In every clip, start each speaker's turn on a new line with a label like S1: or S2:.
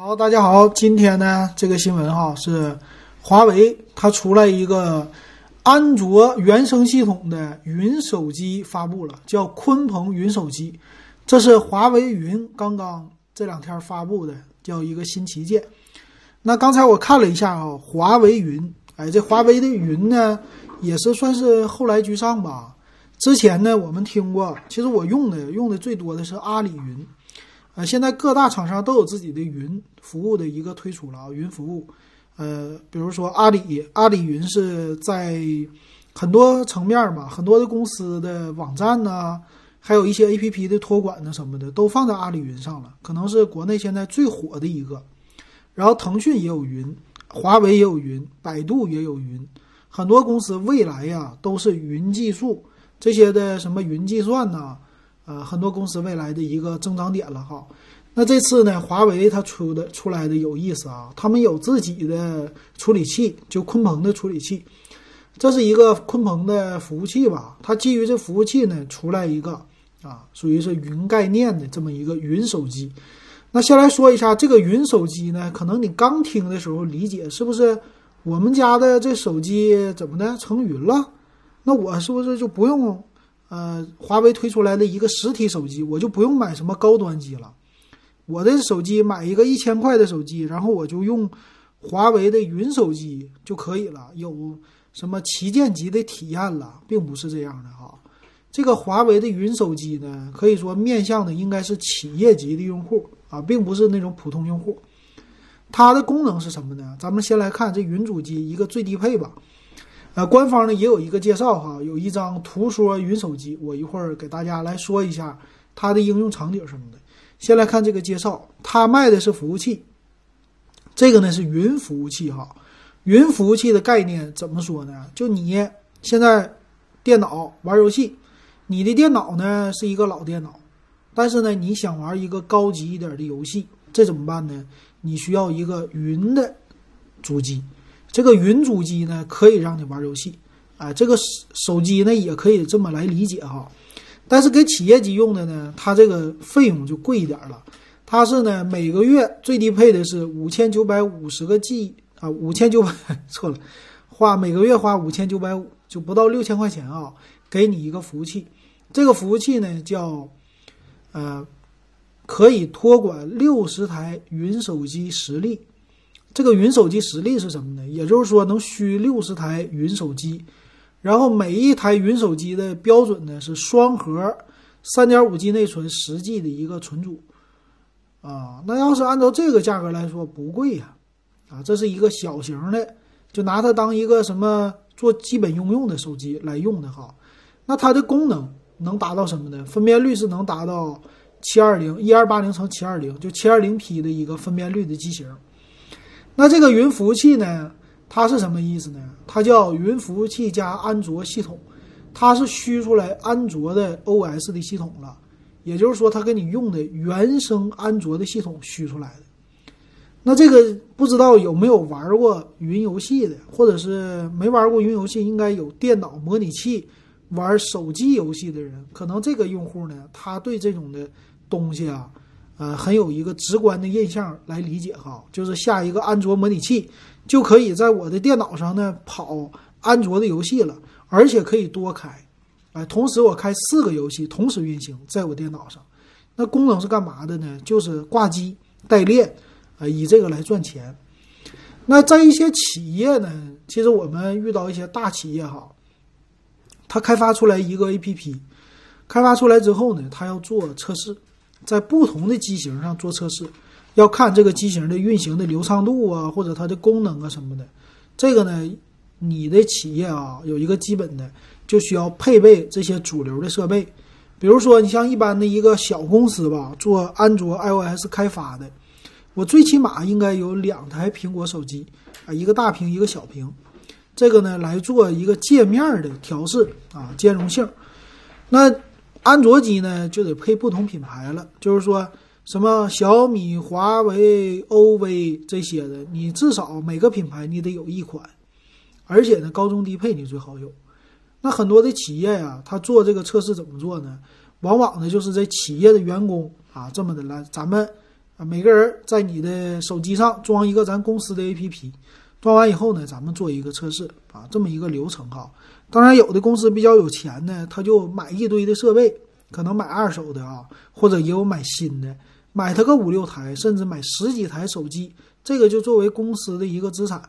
S1: 好，大家好，今天呢，这个新闻哈是华为它出来一个安卓原生系统的云手机发布了，叫鲲鹏云手机，这是华为云刚刚这两天发布的，叫一个新旗舰。那刚才我看了一下啊，华为云，哎，这华为的云呢，也是算是后来居上吧。之前呢，我们听过，其实我用的用的最多的是阿里云。呃，现在各大厂商都有自己的云服务的一个推出了啊，云服务，呃，比如说阿里，阿里云是在很多层面吧，很多的公司的网站呢，还有一些 A P P 的托管呢什么的，都放在阿里云上了，可能是国内现在最火的一个。然后腾讯也有云，华为也有云，百度也有云，很多公司未来呀都是云技术这些的什么云计算呐。呃，很多公司未来的一个增长点了哈。那这次呢，华为它出的出来的有意思啊，他们有自己的处理器，就鲲鹏的处理器，这是一个鲲鹏的服务器吧？它基于这服务器呢，出来一个啊，属于是云概念的这么一个云手机。那先来说一下这个云手机呢，可能你刚听的时候理解是不是我们家的这手机怎么的成云了？那我是不是就不用？呃，华为推出来的一个实体手机，我就不用买什么高端机了。我的手机买一个一千块的手机，然后我就用华为的云手机就可以了，有什么旗舰级的体验了，并不是这样的哈。这个华为的云手机呢，可以说面向的应该是企业级的用户啊，并不是那种普通用户。它的功能是什么呢？咱们先来看这云主机一个最低配吧。呃，官方呢也有一个介绍哈，有一张图说云手机，我一会儿给大家来说一下它的应用场景什么的。先来看这个介绍，它卖的是服务器，这个呢是云服务器哈。云服务器的概念怎么说呢？就你现在电脑玩游戏，你的电脑呢是一个老电脑，但是呢你想玩一个高级一点的游戏，这怎么办呢？你需要一个云的主机。这个云主机呢，可以让你玩游戏，啊，这个手机呢也可以这么来理解哈。但是给企业级用的呢，它这个费用就贵一点了。它是呢每个月最低配的是五千九百五十个 G 啊，五千九百 错了，花每个月花五千九百五，就不到六千块钱啊，给你一个服务器。这个服务器呢叫呃，可以托管六十台云手机实力。这个云手机实力是什么呢？也就是说能虚六十台云手机，然后每一台云手机的标准呢是双核，三点五 G 内存，十 G 的一个存储，啊，那要是按照这个价格来说不贵呀，啊，这是一个小型的，就拿它当一个什么做基本应用的手机来用的哈。那它的功能能达到什么呢？分辨率是能达到七二零一二八零乘七二零，就七二零 P 的一个分辨率的机型。那这个云服务器呢？它是什么意思呢？它叫云服务器加安卓系统，它是虚出来安卓的 OS 的系统了，也就是说，它给你用的原生安卓的系统虚出来的。那这个不知道有没有玩过云游戏的，或者是没玩过云游戏，应该有电脑模拟器玩手机游戏的人，可能这个用户呢，他对这种的东西啊。呃，很有一个直观的印象来理解哈，就是下一个安卓模拟器，就可以在我的电脑上呢跑安卓的游戏了，而且可以多开，哎，同时我开四个游戏同时运行在我电脑上，那功能是干嘛的呢？就是挂机代练，啊，以这个来赚钱。那在一些企业呢，其实我们遇到一些大企业哈，它开发出来一个 APP，开发出来之后呢，它要做测试。在不同的机型上做测试，要看这个机型的运行的流畅度啊，或者它的功能啊什么的。这个呢，你的企业啊有一个基本的，就需要配备这些主流的设备。比如说，你像一般的一个小公司吧，做安卓 iOS 开发的，我最起码应该有两台苹果手机啊，一个大屏，一个小屏。这个呢，来做一个界面的调试啊，兼容性。那。安卓机呢就得配不同品牌了，就是说什么小米、华为、OV 这些的，你至少每个品牌你得有一款，而且呢高中低配你最好有。那很多的企业呀，他做这个测试怎么做呢？往往呢就是这企业的员工啊这么的来，咱们啊，每个人在你的手机上装一个咱公司的 APP，装完以后呢，咱们做一个测试啊，这么一个流程哈。当然，有的公司比较有钱呢，他就买一堆的设备，可能买二手的啊，或者也有买新的，买它个五六台，甚至买十几台手机，这个就作为公司的一个资产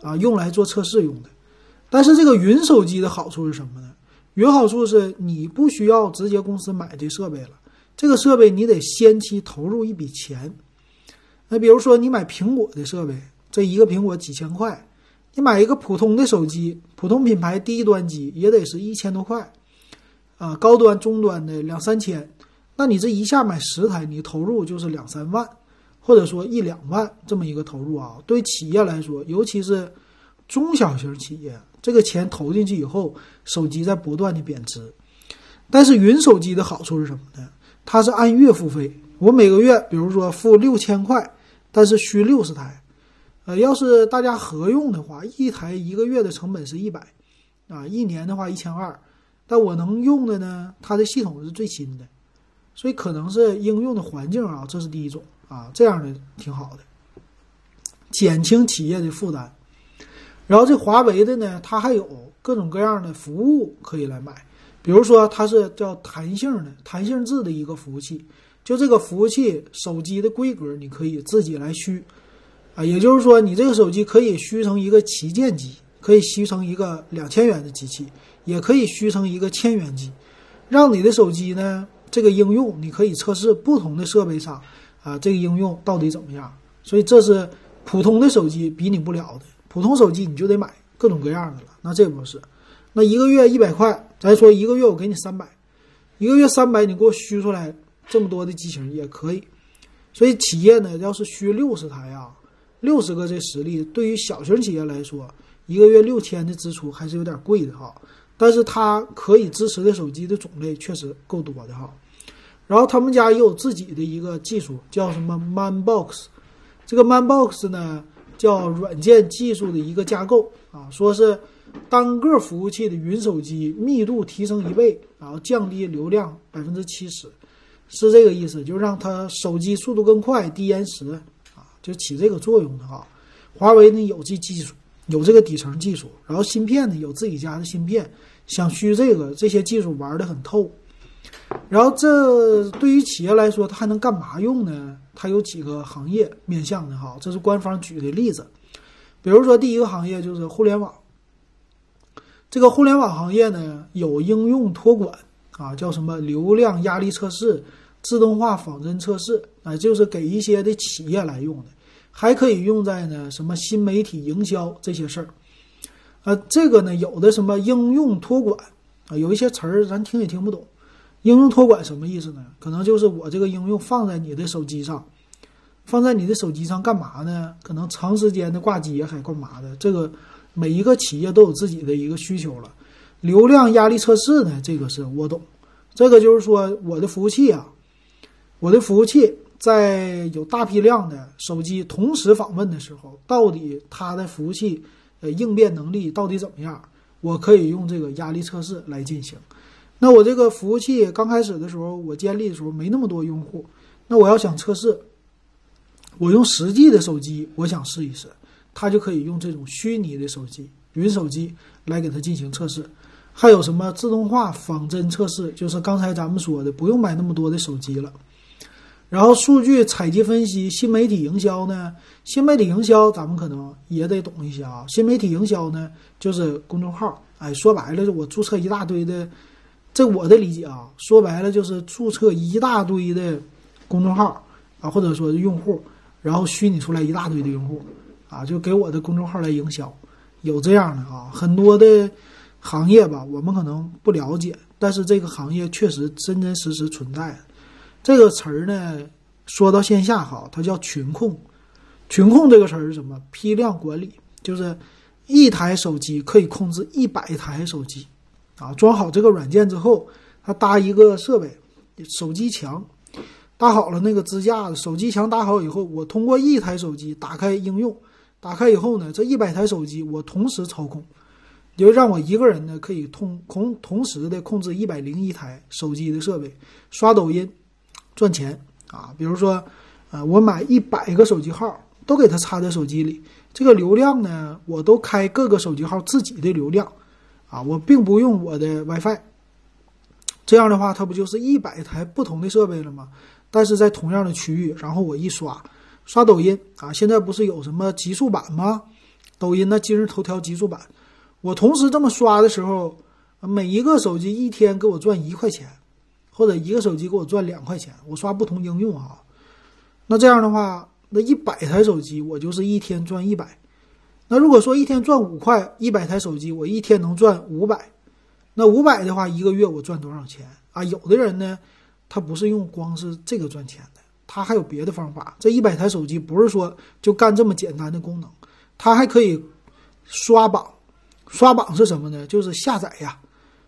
S1: 啊，用来做测试用的。但是这个云手机的好处是什么呢？云好处是你不需要直接公司买这设备了，这个设备你得先期投入一笔钱。那比如说你买苹果的设备，这一个苹果几千块，你买一个普通的手机，普通品牌低端机也得是一千多块，啊，高端中端的两三千，那你这一下买十台，你投入就是两三万，或者说一两万这么一个投入啊，对企业来说，尤其是中小型企业。这个钱投进去以后，手机在不断的贬值。但是云手机的好处是什么呢？它是按月付费，我每个月比如说付六千块，但是需六十台。呃，要是大家合用的话，一台一个月的成本是一百，啊，一年的话一千二。但我能用的呢，它的系统是最新的，所以可能是应用的环境啊，这是第一种啊，这样的挺好的，减轻企业的负担。然后这华为的呢，它还有各种各样的服务可以来买，比如说它是叫弹性的、弹性制的一个服务器，就这个服务器手机的规格你可以自己来虚，啊，也就是说你这个手机可以虚成一个旗舰机，可以虚成一个两千元的机器，也可以虚成一个千元机，让你的手机呢这个应用你可以测试不同的设备上啊这个应用到底怎么样，所以这是普通的手机比拟不了的。普通手机你就得买各种各样的了，那这不是？那一个月一百块，咱说一个月我给你三百，一个月三百你给我虚出来这么多的机型也可以。所以企业呢，要是虚六十台啊，六十个这实力，对于小型企业来说，一个月六千的支出还是有点贵的哈。但是它可以支持的手机的种类确实够多的哈。然后他们家也有自己的一个技术，叫什么 ManBox，这个 ManBox 呢？叫软件技术的一个架构啊，说是单个服务器的云手机密度提升一倍，然后降低流量百分之七十，是这个意思，就让它手机速度更快、低延时，就起这个作用的哈。华为呢有这技术，有这个底层技术，然后芯片呢有自己家的芯片，想虚这个这些技术玩的很透。然后这对于企业来说，它还能干嘛用呢？它有几个行业面向的哈，这是官方举的例子。比如说，第一个行业就是互联网。这个互联网行业呢，有应用托管啊，叫什么流量压力测试、自动化仿真测试啊，就是给一些的企业来用的，还可以用在呢什么新媒体营销这些事儿。啊，这个呢，有的什么应用托管啊，有一些词儿咱听也听不懂。应用托管什么意思呢？可能就是我这个应用放在你的手机上，放在你的手机上干嘛呢？可能长时间的挂机还干嘛的？这个每一个企业都有自己的一个需求了。流量压力测试呢？这个是我懂。这个就是说，我的服务器啊，我的服务器在有大批量的手机同时访问的时候，到底它的服务器呃应变能力到底怎么样？我可以用这个压力测试来进行。那我这个服务器刚开始的时候，我建立的时候没那么多用户，那我要想测试，我用实际的手机，我想试一试，它就可以用这种虚拟的手机、云手机来给它进行测试。还有什么自动化仿真测试，就是刚才咱们说的，不用买那么多的手机了。然后数据采集分析、新媒体营销呢？新媒体营销咱们可能也得懂一些啊。新媒体营销呢，就是公众号，哎，说白了，我注册一大堆的。这我的理解啊，说白了就是注册一大堆的公众号啊，或者说用户，然后虚拟出来一大堆的用户啊，就给我的公众号来营销，有这样的啊，很多的行业吧，我们可能不了解，但是这个行业确实真真实实存在的。这个词儿呢，说到线下哈，它叫群控。群控这个词儿是什么？批量管理，就是一台手机可以控制一百台手机。啊，装好这个软件之后，它搭一个设备，手机墙，搭好了那个支架，手机墙搭好以后，我通过一台手机打开应用，打开以后呢，这一百台手机我同时操控，就让我一个人呢可以通同同时的控制一百零一台手机的设备，刷抖音赚钱啊，比如说，呃，我买一百个手机号都给它插在手机里，这个流量呢，我都开各个手机号自己的流量，啊，我并不用我的 WiFi。这样的话，它不就是一百台不同的设备了吗？但是在同样的区域，然后我一刷，刷抖音啊，现在不是有什么极速版吗？抖音的今日头条极速版，我同时这么刷的时候，每一个手机一天给我赚一块钱，或者一个手机给我赚两块钱，我刷不同应用啊。那这样的话，那一百台手机我就是一天赚一百。那如果说一天赚五块，一百台手机我一天能赚五百。那五百的话，一个月我赚多少钱啊？有的人呢，他不是用光是这个赚钱的，他还有别的方法。这一百台手机不是说就干这么简单的功能，他还可以刷榜。刷榜是什么呢？就是下载呀，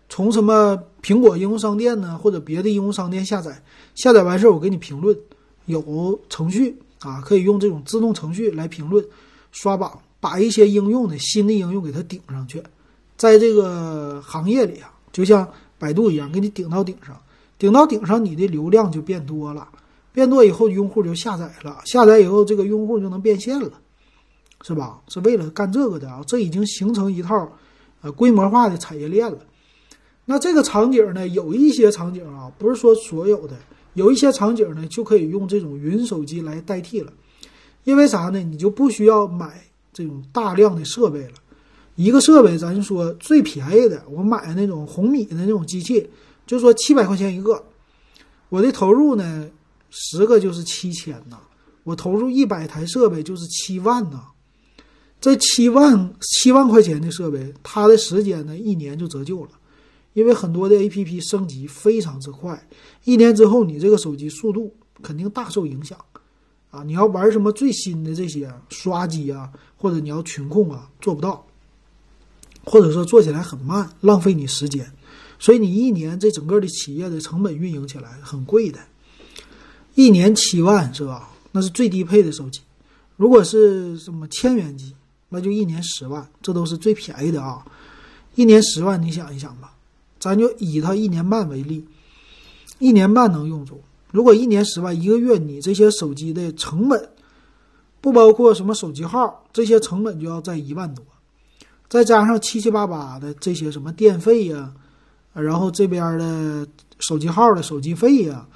S1: 从什么苹果应用商店呢，或者别的应用商店下载，下载完事儿我给你评论，有程序啊，可以用这种自动程序来评论刷榜，把一些应用的新的应用给它顶上去。在这个行业里啊，就像百度一样，给你顶到顶上，顶到顶上，你的流量就变多了，变多以后用户就下载了，下载以后这个用户就能变现了，是吧？是为了干这个的啊，这已经形成一套呃规模化的产业链了。那这个场景呢，有一些场景啊，不是说所有的，有一些场景呢就可以用这种云手机来代替了，因为啥呢？你就不需要买这种大量的设备了。一个设备，咱就说最便宜的，我买那种红米的那种机器，就说七百块钱一个，我的投入呢，十个就是七千呐，我投入一百台设备就是七万呐，这七万七万块钱的设备，它的时间呢一年就折旧了，因为很多的 A P P 升级非常之快，一年之后你这个手机速度肯定大受影响，啊，你要玩什么最新的这些刷机啊，或者你要群控啊，做不到。或者说做起来很慢，浪费你时间，所以你一年这整个的企业的成本运营起来很贵的，一年七万是吧？那是最低配的手机，如果是什么千元机，那就一年十万，这都是最便宜的啊！一年十万，你想一想吧，咱就以它一年半为例，一年半能用足。如果一年十万，一个月你这些手机的成本，不包括什么手机号，这些成本就要在一万多。再加上七七八八的这些什么电费呀，然后这边的手机号的手机费呀，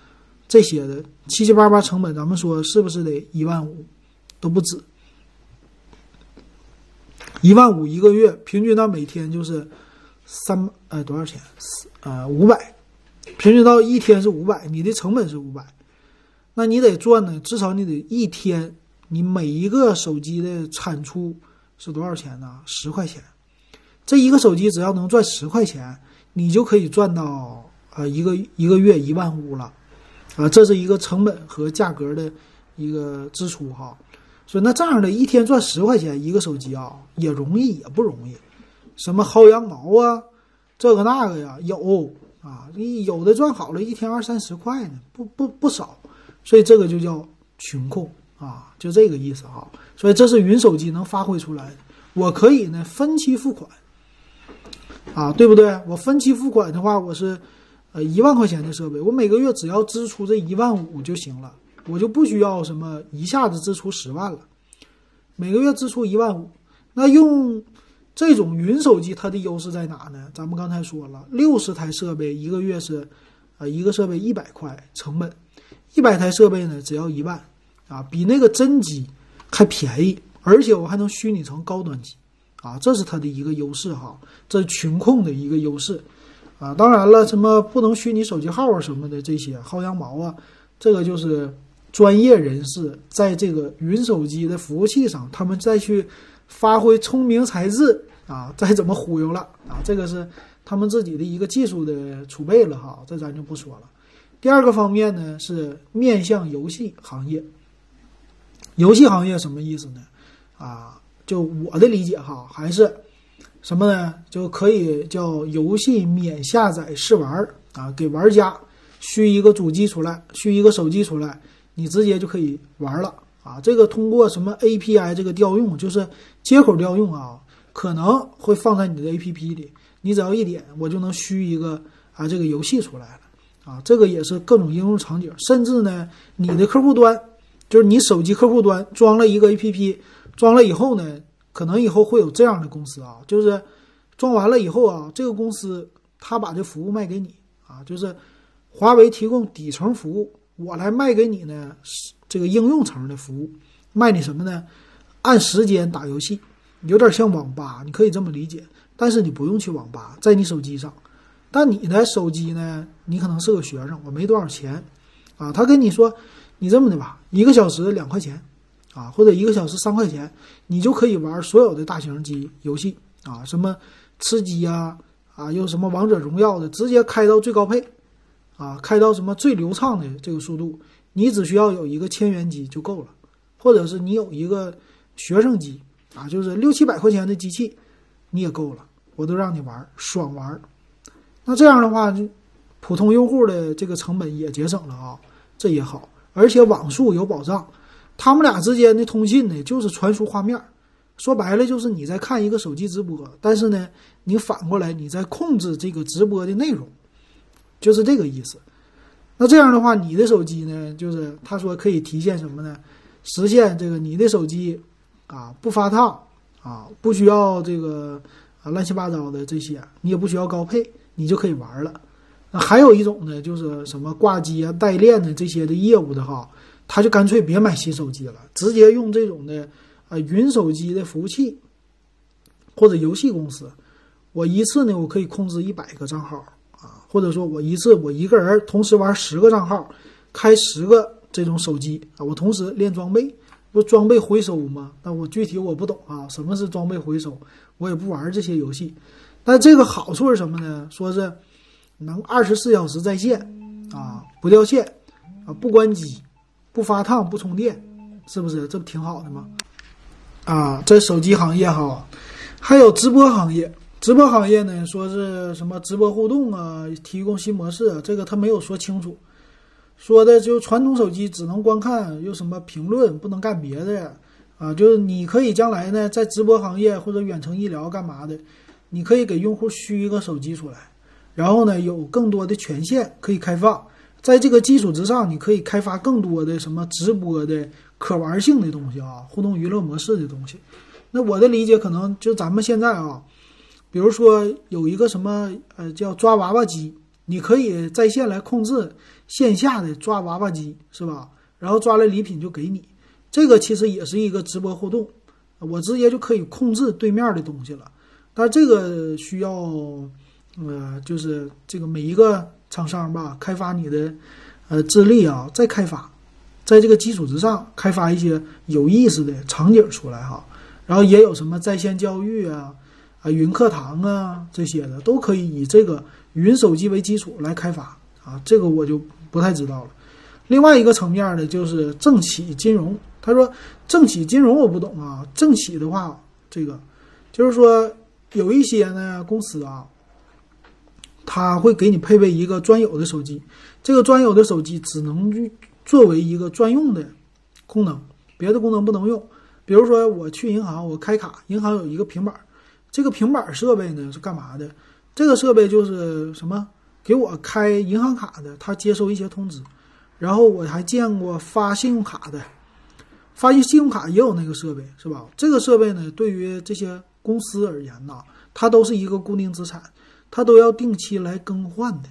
S1: 这些的七七八八成本，咱们说是不是得一万五都不止？一万五一个月，平均到每天就是三呃多少钱？呃五百，平均到一天是五百，你的成本是五百，那你得赚呢，至少你得一天，你每一个手机的产出。是多少钱呢？十块钱，这一个手机只要能赚十块钱，你就可以赚到呃一个一个月一万五了，啊，这是一个成本和价格的一个支出哈。所以那这样的一天赚十块钱一个手机啊，也容易也不容易。什么薅羊毛啊，这个那个呀，有啊，你有的赚好了，一天二三十块呢，不不不少。所以这个就叫群控。啊，就这个意思哈，所以这是云手机能发挥出来的。我可以呢分期付款，啊，对不对？我分期付款的话，我是呃一万块钱的设备，我每个月只要支出这一万五就行了，我就不需要什么一下子支出十万了，每个月支出一万五。那用这种云手机，它的优势在哪呢？咱们刚才说了，六十台设备一个月是呃一个设备一百块成本，一百台设备呢只要一万。啊，比那个真机还便宜，而且我还能虚拟成高端机，啊，这是它的一个优势哈，这群控的一个优势，啊，当然了，什么不能虚拟手机号啊什么的这些薅羊毛啊，这个就是专业人士在这个云手机的服务器上，他们再去发挥聪明才智啊，再怎么忽悠了啊，这个是他们自己的一个技术的储备了哈，这咱就不说了。第二个方面呢是面向游戏行业。游戏行业什么意思呢？啊，就我的理解哈，还是什么呢？就可以叫游戏免下载试玩啊，给玩家续一个主机出来，续一个手机出来，你直接就可以玩了啊。这个通过什么 API 这个调用，就是接口调用啊，可能会放在你的 APP 里，你只要一点，我就能虚一个啊这个游戏出来了啊。这个也是各种应用场景，甚至呢，你的客户端。就是你手机客户端装了一个 APP，装了以后呢，可能以后会有这样的公司啊，就是装完了以后啊，这个公司他把这服务卖给你啊，就是华为提供底层服务，我来卖给你呢是，这个应用层的服务，卖你什么呢？按时间打游戏，有点像网吧，你可以这么理解。但是你不用去网吧，在你手机上。但你的手机呢？你可能是个学生，我没多少钱，啊，他跟你说，你这么的吧，一个小时两块钱，啊，或者一个小时三块钱，你就可以玩所有的大型机游戏，啊，什么吃鸡呀，啊，又什么王者荣耀的，直接开到最高配，啊，开到什么最流畅的这个速度，你只需要有一个千元机就够了，或者是你有一个学生机，啊，就是六七百块钱的机器，你也够了。我都让你玩爽玩，那这样的话，就普通用户的这个成本也节省了啊，这也好，而且网速有保障。他们俩之间的通信呢，就是传输画面，说白了就是你在看一个手机直播，但是呢，你反过来你在控制这个直播的内容，就是这个意思。那这样的话，你的手机呢，就是他说可以提现什么呢？实现这个你的手机啊不发烫啊，不需要这个。啊，乱七八糟的这些，你也不需要高配，你就可以玩了。那还有一种呢，就是什么挂机啊、代练的这些的业务的哈，他就干脆别买新手机了，直接用这种的啊云手机的服务器或者游戏公司。我一次呢，我可以控制一百个账号，或者说我一次我一个人同时玩十个账号，开十个这种手机啊，我同时练装备。不装备回收吗？那我具体我不懂啊，什么是装备回收？我也不玩这些游戏。但这个好处是什么呢？说是能二十四小时在线啊，不掉线啊，不关机，不发烫，不充电，是不是？这不挺好的吗？啊，在手机行业哈，还有直播行业。直播行业呢，说是什么直播互动啊，提供新模式啊，这个他没有说清楚。说的就传统手机只能观看，又什么评论不能干别的，啊，就是你可以将来呢在直播行业或者远程医疗干嘛的，你可以给用户虚一个手机出来，然后呢有更多的权限可以开放，在这个基础之上，你可以开发更多的什么直播的可玩性的东西啊，互动娱乐模式的东西。那我的理解可能就咱们现在啊，比如说有一个什么呃叫抓娃娃机。你可以在线来控制线下的抓娃娃机，是吧？然后抓来礼品就给你，这个其实也是一个直播互动，我直接就可以控制对面的东西了。但这个需要，呃，就是这个每一个厂商吧，开发你的呃智力啊，再开发，在这个基础之上开发一些有意思的场景出来哈。然后也有什么在线教育啊。啊，云课堂啊，这些的都可以以这个云手机为基础来开发啊，这个我就不太知道了。另外一个层面呢，就是政企金融。他说政企金融我不懂啊，政企的话，这个就是说有一些呢公司啊，他会给你配备一个专有的手机，这个专有的手机只能作为一个专用的功能，别的功能不能用。比如说我去银行，我开卡，银行有一个平板。这个平板设备呢是干嘛的？这个设备就是什么？给我开银行卡的，他接收一些通知。然后我还见过发信用卡的，发信信用卡也有那个设备，是吧？这个设备呢，对于这些公司而言呢，它都是一个固定资产，它都要定期来更换的。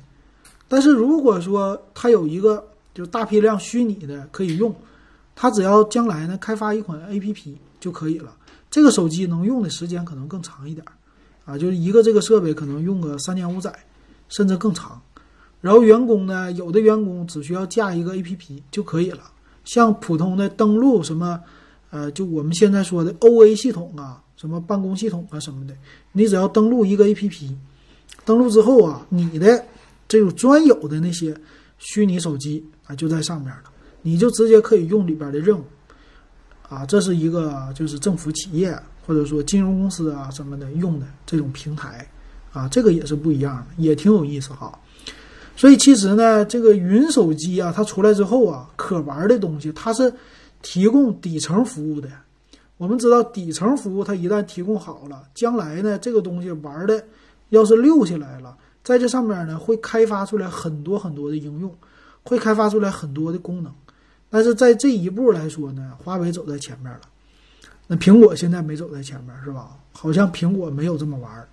S1: 但是如果说它有一个就大批量虚拟的可以用，它只要将来呢开发一款 APP 就可以了。这个手机能用的时间可能更长一点儿，啊，就是一个这个设备可能用个三年五载，甚至更长。然后员工呢，有的员工只需要架一个 APP 就可以了。像普通的登录什么，呃，就我们现在说的 OA 系统啊，什么办公系统啊什么的，你只要登录一个 APP，登录之后啊，你的这种专有的那些虚拟手机啊就在上面了，你就直接可以用里边的任务。啊，这是一个就是政府企业或者说金融公司啊什么的用的这种平台，啊，这个也是不一样的，也挺有意思哈。所以其实呢，这个云手机啊，它出来之后啊，可玩的东西它是提供底层服务的。我们知道底层服务它一旦提供好了，将来呢，这个东西玩的要是溜下来了，在这上面呢会开发出来很多很多的应用，会开发出来很多的功能。但是在这一步来说呢，华为走在前面了。那苹果现在没走在前面是吧？好像苹果没有这么玩儿，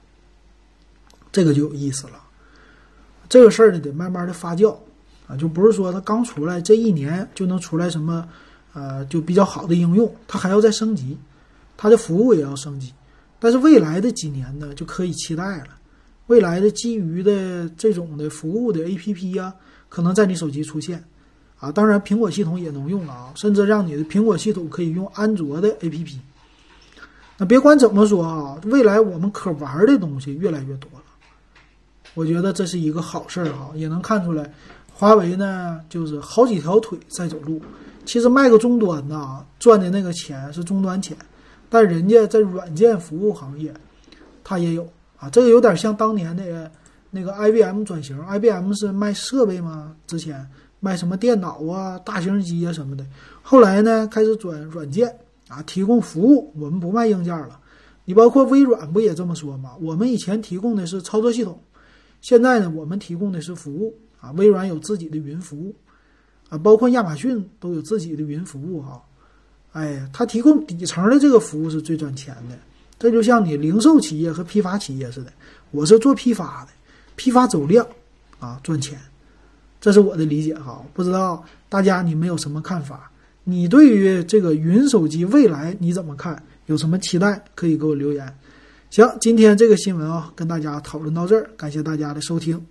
S1: 这个就有意思了。这个事儿呢，得慢慢的发酵啊，就不是说它刚出来这一年就能出来什么，呃，就比较好的应用，它还要再升级，它的服务也要升级。但是未来的几年呢，就可以期待了。未来的基于的这种的服务的 APP 呀，可能在你手机出现。啊，当然苹果系统也能用了啊，甚至让你的苹果系统可以用安卓的 APP。那别管怎么说啊，未来我们可玩的东西越来越多了，我觉得这是一个好事儿啊，也能看出来，华为呢就是好几条腿在走路。其实卖个终端呐，赚的那个钱是终端钱，但人家在软件服务行业，它也有啊，这个有点像当年的那个 IBM 转型，IBM 是卖设备吗？之前。卖什么电脑啊、大型机啊什么的，后来呢开始转软件啊，提供服务。我们不卖硬件了。你包括微软不也这么说吗？我们以前提供的是操作系统，现在呢我们提供的是服务啊。微软有自己的云服务啊，包括亚马逊都有自己的云服务哈。哎呀，它提供底层的这个服务是最赚钱的。这就像你零售企业和批发企业似的，我是做批发的，批发走量啊赚钱。这是我的理解哈，不知道大家你们有什么看法？你对于这个云手机未来你怎么看？有什么期待？可以给我留言。行，今天这个新闻啊，跟大家讨论到这儿，感谢大家的收听。